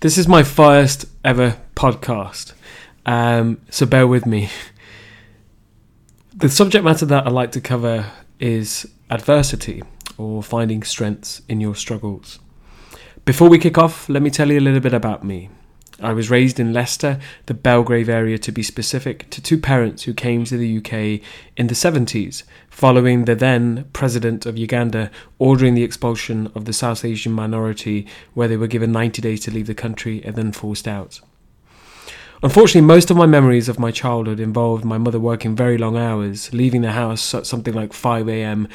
This is my first ever podcast, um, so bear with me. The subject matter that I like to cover is adversity or finding strengths in your struggles. Before we kick off, let me tell you a little bit about me. I was raised in Leicester, the Belgrave area to be specific, to two parents who came to the UK in the 70s, following the then President of Uganda ordering the expulsion of the South Asian minority, where they were given 90 days to leave the country and then forced out. Unfortunately, most of my memories of my childhood involved my mother working very long hours, leaving the house at something like 5 a.m.,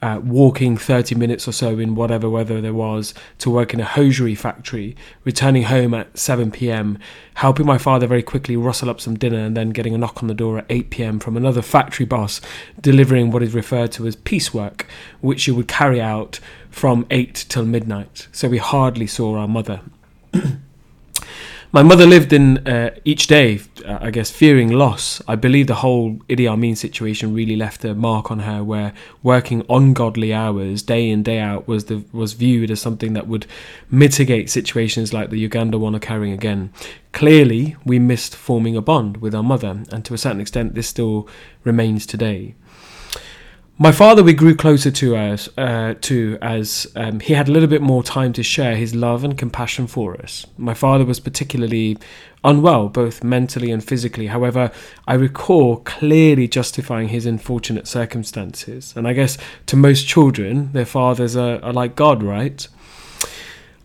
uh, walking 30 minutes or so in whatever weather there was to work in a hosiery factory, returning home at 7 pm, helping my father very quickly rustle up some dinner, and then getting a knock on the door at 8 pm from another factory boss delivering what is referred to as piecework, which you would carry out from 8 till midnight. So we hardly saw our mother. My mother lived in uh, each day, uh, I guess, fearing loss. I believe the whole Idi Amin situation really left a mark on her, where working ungodly hours, day in day out, was the was viewed as something that would mitigate situations like the Uganda one occurring again. Clearly, we missed forming a bond with our mother, and to a certain extent, this still remains today. My father, we grew closer to us, uh, to as um, he had a little bit more time to share his love and compassion for us. My father was particularly unwell, both mentally and physically. However, I recall clearly justifying his unfortunate circumstances. And I guess to most children, their fathers are, are like God, right?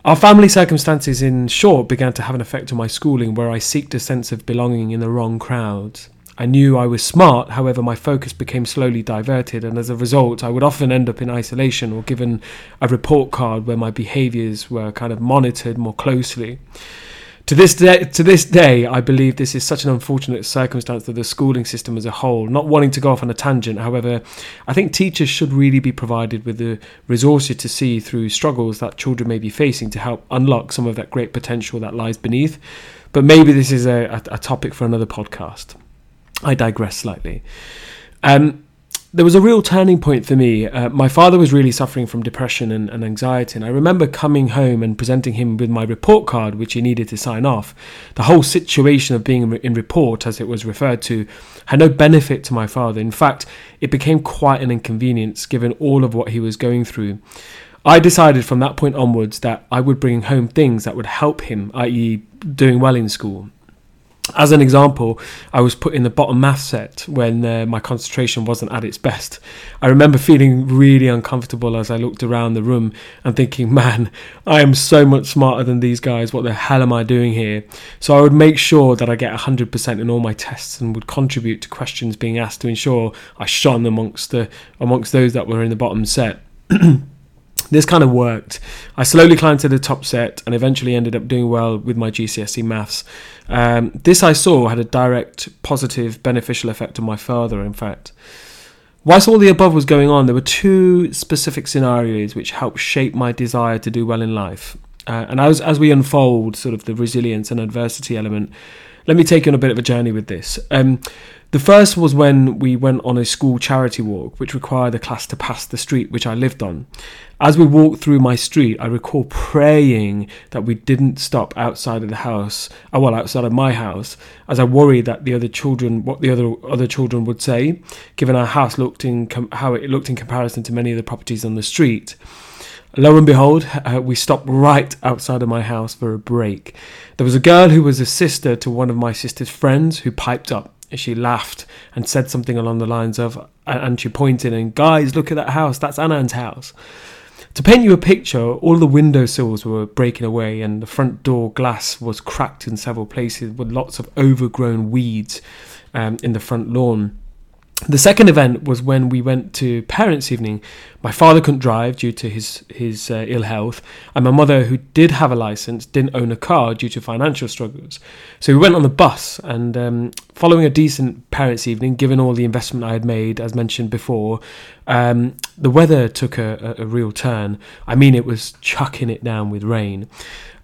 Our family circumstances, in short, began to have an effect on my schooling, where I seeked a sense of belonging in the wrong crowds. I knew I was smart, however, my focus became slowly diverted, and as a result, I would often end up in isolation or given a report card where my behaviours were kind of monitored more closely. To this day, to this day, I believe this is such an unfortunate circumstance of the schooling system as a whole. Not wanting to go off on a tangent, however, I think teachers should really be provided with the resources to see through struggles that children may be facing to help unlock some of that great potential that lies beneath. But maybe this is a, a, a topic for another podcast. I digress slightly. Um, there was a real turning point for me. Uh, my father was really suffering from depression and, and, anxiety, and I remember coming home and presenting him with my report card, which he needed to sign off. The whole situation of being in report, as it was referred to, had no benefit to my father. In fact, it became quite an inconvenience given all of what he was going through. I decided from that point onwards that I would bring home things that would help him, i.e., doing well in school as an example, I was put in the bottom math set when uh, my concentration wasn't at its best. I remember feeling really uncomfortable as I looked around the room and thinking, man, I am so much smarter than these guys. What the hell am I doing here? So I would make sure that I get 100% in all my tests and would contribute to questions being asked to ensure I shone amongst the amongst those that were in the bottom set. this kind of worked. I slowly climbed to the top set and eventually ended up doing well with my GCSE maths. Um, this I saw had a direct, positive, beneficial effect on my father, in fact. Whilst all the above was going on, there were two specific scenarios which helped shape my desire to do well in life. Uh, and as, as we unfold sort of the resilience and adversity element, let me take you on a bit of a journey with this. Um, the first was when we went on a school charity walk, which required the class to pass the street which I lived on. As we walked through my street, I recall praying that we didn't stop outside of the house, uh, well, outside of my house, as I worried that the other children, what the other other children would say, given our house looked in com- how it looked in comparison to many of the properties on the street. Lo and behold, uh, we stopped right outside of my house for a break. There was a girl who was a sister to one of my sister's friends who piped up she laughed and said something along the lines of, and she pointed and, guys, look at that house, that's Anand's house. To paint you a picture, all the window sills were breaking away and the front door glass was cracked in several places with lots of overgrown weeds um, in the front lawn. The second event was when we went to parents' evening. My father couldn't drive due to his his uh, ill health, and my mother, who did have a license, didn't own a car due to financial struggles. So we went on the bus, and um, following a decent parents' evening, given all the investment I had made, as mentioned before, um, the weather took a, a, real turn. I mean, it was chucking it down with rain.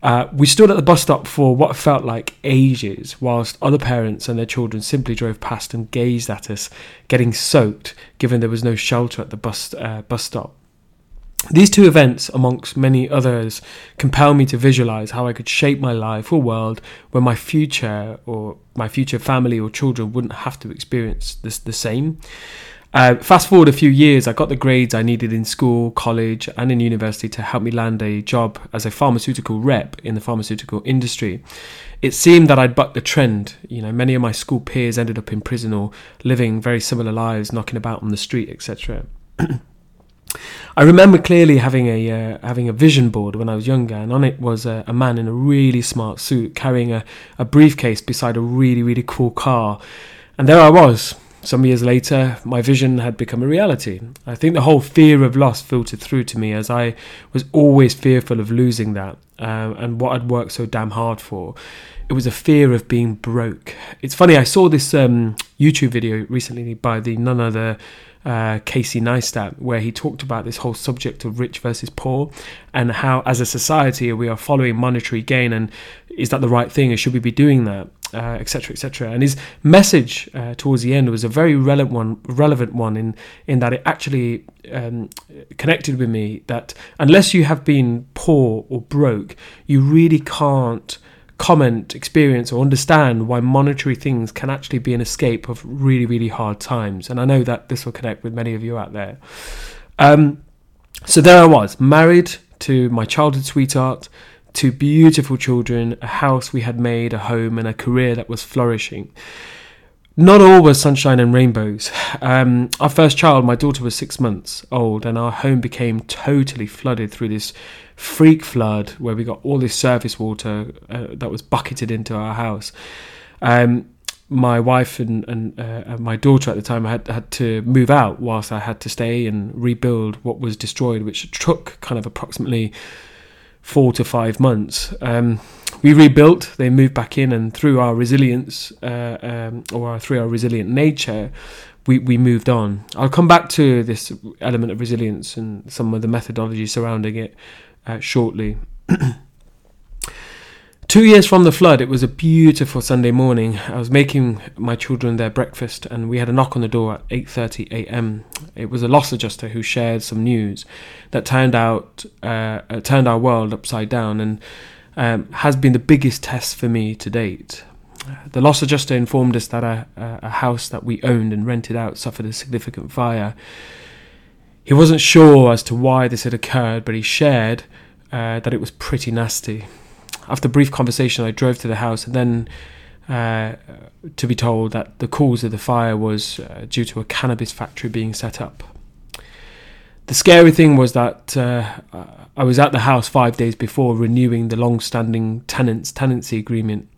Uh, we stood at the bus stop for what felt like ages, whilst other parents and their children simply drove past and gazed at us, getting soaked, given there was no shelter at the bus uh, bus stop. These two events, amongst many others, compel me to visualize how I could shape my life or world where my future or my future family or children wouldn't have to experience this the same. Uh, fast forward a few years, I got the grades I needed in school, college, and in university to help me land a job as a pharmaceutical rep in the pharmaceutical industry. It seemed that I'd bucked the trend. You know, many of my school peers ended up in prison or living very similar lives, knocking about on the street, etc. I remember clearly having a uh, having a vision board when I was younger, and on it was a, a man in a really smart suit carrying a, a briefcase beside a really really cool car, and there I was, some years later, my vision had become a reality. I think the whole fear of loss filtered through to me as I was always fearful of losing that uh, and what I'd worked so damn hard for. It was a fear of being broke. It's funny, I saw this um, YouTube video recently by the none other uh, Casey Neistat, where he talked about this whole subject of rich versus poor and how, as a society, we are following monetary gain and is that the right thing and should we be doing that? etc., uh, etc. Et and his message uh, towards the end was a very relevant one, relevant one in in that it actually um, connected with me. That unless you have been poor or broke, you really can't comment, experience, or understand why monetary things can actually be an escape of really, really hard times. And I know that this will connect with many of you out there. Um, so there I was, married to my childhood sweetheart, two beautiful children, a house we had made, a home, and a career that was flourishing. Not all was sunshine and rainbows. Um, our first child, my daughter, was six months old, and our home became totally flooded through this freak flood where we got all this surface water uh, that was bucketed into our house. Um, my wife and, and uh, my daughter at the time had had to move out whilst I had to stay and rebuild what was destroyed, which took kind of approximately four to five months. Um, we rebuilt, they moved back in, and through our resilience uh, um, or through our resilient nature, we, we moved on. I'll come back to this element of resilience and some of the methodology surrounding it uh, shortly. Two years from the flood, it was a beautiful Sunday morning. I was making my children their breakfast, and we had a knock on the door at 8:30 a.m. It was a loss adjuster who shared some news that turned out uh, uh, turned our world upside down, and um, has been the biggest test for me to date. The loss adjuster informed us that a, a house that we owned and rented out suffered a significant fire. He wasn't sure as to why this had occurred, but he shared uh, that it was pretty nasty. After a brief conversation, I drove to the house and then uh, to be told that the cause of the fire was uh, due to a cannabis factory being set up. The scary thing was that uh, I was at the house five days before renewing the long standing tenants tenancy agreement.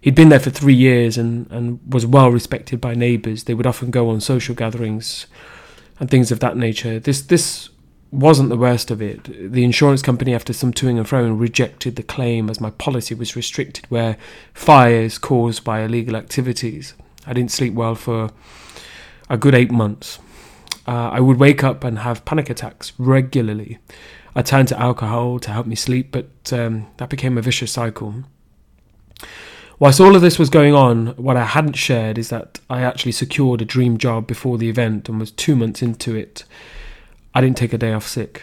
He'd been there for three years and, and was well respected by neighbours. They would often go on social gatherings and things of that nature. This this wasn't the worst of it. The insurance company, after some toing and froing, rejected the claim as my policy was restricted where fires caused by illegal activities. I didn't sleep well for a good eight months. Uh, I would wake up and have panic attacks regularly. I turned to alcohol to help me sleep, but um, that became a vicious cycle. Whilst all of this was going on, what I hadn't shared is that I actually secured a dream job before the event and was two months into it. I didn't take a day off sick.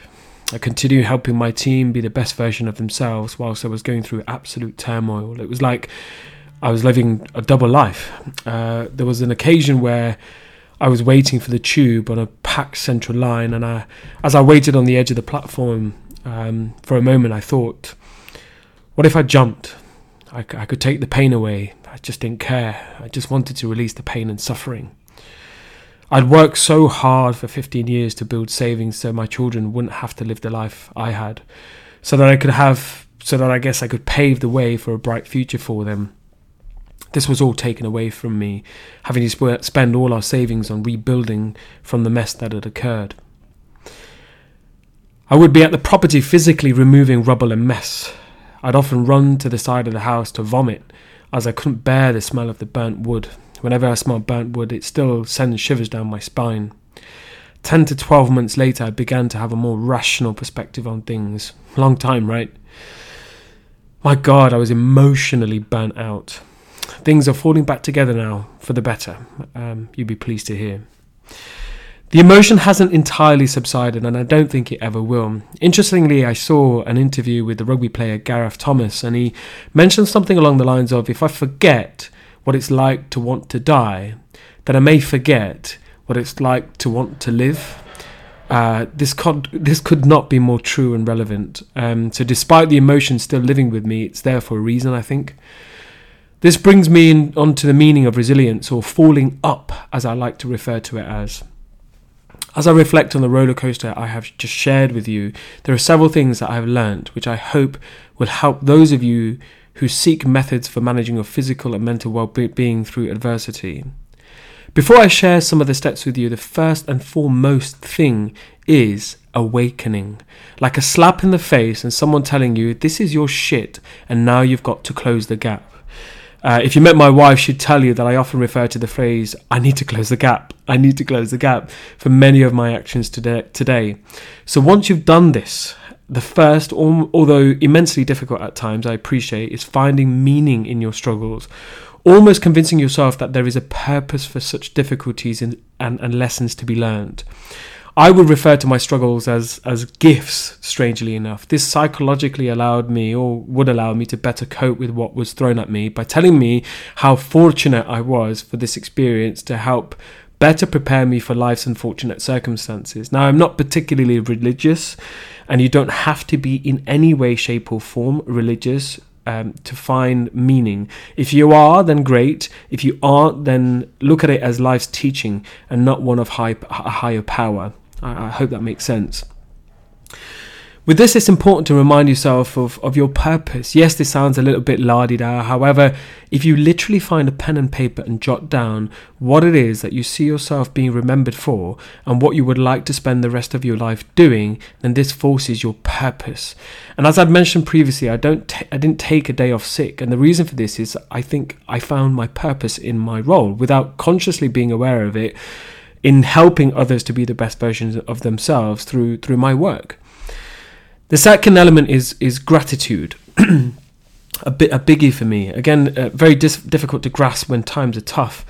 I continued helping my team be the best version of themselves whilst I was going through absolute turmoil. It was like I was living a double life. Uh, there was an occasion where I was waiting for the tube on a packed central line, and I, as I waited on the edge of the platform, um, for a moment I thought, what if I jumped? I, I could take the pain away. I just didn't care. I just wanted to release the pain and suffering. I'd worked so hard for 15 years to build savings so my children wouldn't have to live the life I had, so that I could have, so that I guess I could pave the way for a bright future for them. This was all taken away from me, having to spend all our savings on rebuilding from the mess that had occurred. I would be at the property physically removing rubble and mess. I'd often run to the side of the house to vomit, as I couldn't bear the smell of the burnt wood Whenever I smell burnt wood, it still sends shivers down my spine. 10 to 12 months later, I began to have a more rational perspective on things. Long time, right? My God, I was emotionally burnt out. Things are falling back together now for the better, um, you'd be pleased to hear. The emotion hasn't entirely subsided, and I don't think it ever will. Interestingly, I saw an interview with the rugby player Gareth Thomas, and he mentioned something along the lines of If I forget what it's like to want to die, then I may forget what it's like to want to live. Uh, this could this could not be more true and relevant. Um, so, despite the emotion still living with me, it's there for a reason. I think. This brings me in, on to the meaning of resilience, or falling up, as I like to refer to it as. As I reflect on the roller coaster I have just shared with you, there are several things that I have learned which I hope will help those of you who seek methods for managing your physical and mental well being through adversity. Before I share some of the steps with you, the first and foremost thing is awakening. Like a slap in the face and someone telling you, this is your shit, and now you've got to close the gap. Uh, if you met my wife, she'd tell you that I often refer to the phrase, I need to close the gap. I need to close the gap for many of my actions today. So once you've done this, the first, although immensely difficult at times, I appreciate, is finding meaning in your struggles almost convincing yourself that there is a purpose for such difficulties and, and, and lessons to be learned. I would refer to my struggles as as gifts, strangely enough. This psychologically allowed me or would allow me to better cope with what was thrown at me by telling me how fortunate I was for this experience to help better prepare me for life's unfortunate circumstances. Now I'm not particularly religious and you don't have to be in any way shape or form religious um, to find meaning. If you are, then great. If you aren't, then look at it as life's teaching and not one of high, a higher power. I, I hope that makes sense. With this, it's important to remind yourself of, of your purpose. Yes, this sounds a little bit la di da. However, if you literally find a pen and paper and jot down what it is that you see yourself being remembered for and what you would like to spend the rest of your life doing, then this forces your purpose. And as I've mentioned previously, I don't t- I didn't take a day off sick, and the reason for this is I think I found my purpose in my role without consciously being aware of it in helping others to be the best versions of themselves through through my work. The second element is is gratitude. a bit a biggie for me. Again, uh, very dis- difficult to grasp when times are tough.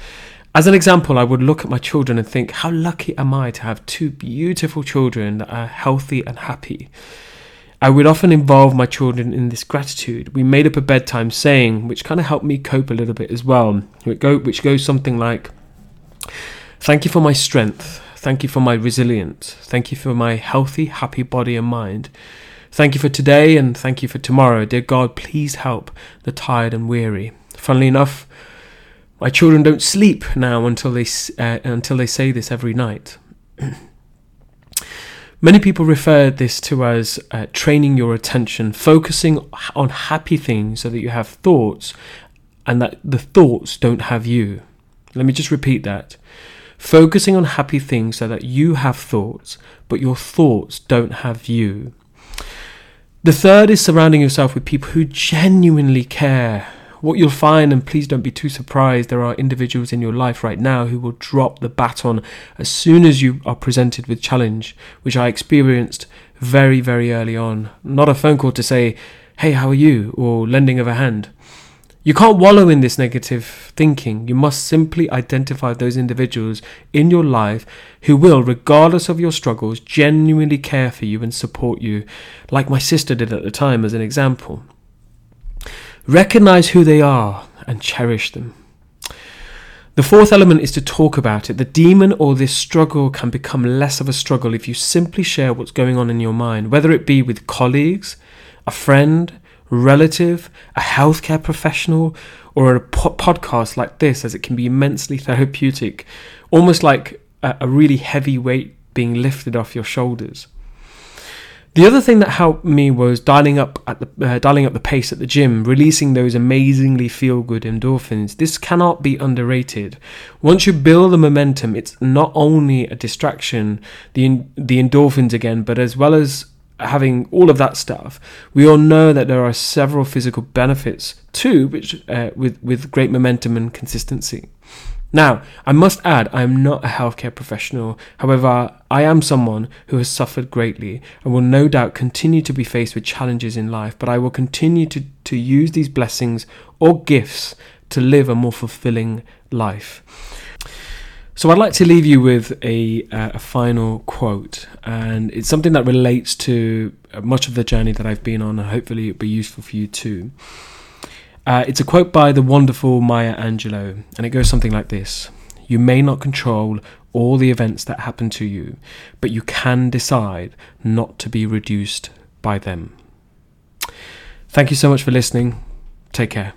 As an example, I would look at my children and think, how lucky am I to have two beautiful children that are healthy and happy? I would often involve my children in this gratitude. We made up a bedtime saying, which kind of helped me cope a little bit as well, which goes something like, Thank you for my strength. Thank you for my resilience. Thank you for my healthy, happy body and mind. Thank you for today and thank you for tomorrow. Dear God, please help the tired and weary. Funnily enough, my children don't sleep now until they uh, until they say this every night. Many people refer this to as uh, training your attention, focusing on happy things so that you have thoughts and that the thoughts don't have you. Let me just repeat that. Focusing on happy things so that you have thoughts, but your thoughts don't have you. The third is surrounding yourself with people who genuinely care. What you'll find, and please don't be too surprised, there are individuals in your life right now who will drop the baton as soon as you are presented with challenge, which I experienced very, very early on. Not a phone call to say, hey, how are you? or lending of a hand. You can't wallow in this negative thinking. You must simply identify those individuals in your life who will, regardless of your struggles, genuinely care for you and support you, like my sister did at the time, as an example. Recognize who they are and cherish them. The fourth element is to talk about it. The demon or this struggle can become less of a struggle if you simply share what's going on in your mind, whether it be with colleagues, a friend, relative, a healthcare professional, or a po- podcast like this, as it can be immensely therapeutic, almost like a, a really heavy weight being lifted off your shoulders. The other thing that helped me was dialing up at the uh, dialing up the pace at the gym, releasing those amazingly feel good endorphins. This cannot be underrated. Once you build the momentum, it's not only a distraction, the the endorphins again, but as well as having all of that stuff, we all know that there are several physical benefits too, which uh, with with great momentum and consistency. Now, I must add, I am not a healthcare professional. However, I am someone who has suffered greatly and will no doubt continue to be faced with challenges in life, but I will continue to, to use these blessings or gifts to live a more fulfilling life. So I'd like to leave you with a, uh, a final quote, and it's something that relates to uh, much of the journey that I've been on, and hopefully it'll be useful for you too. Uh, it's a quote by the wonderful Maya Angelou, and it goes something like this You may not control all the events that happen to you, but you can decide not to be reduced by them. Thank you so much for listening. Take care.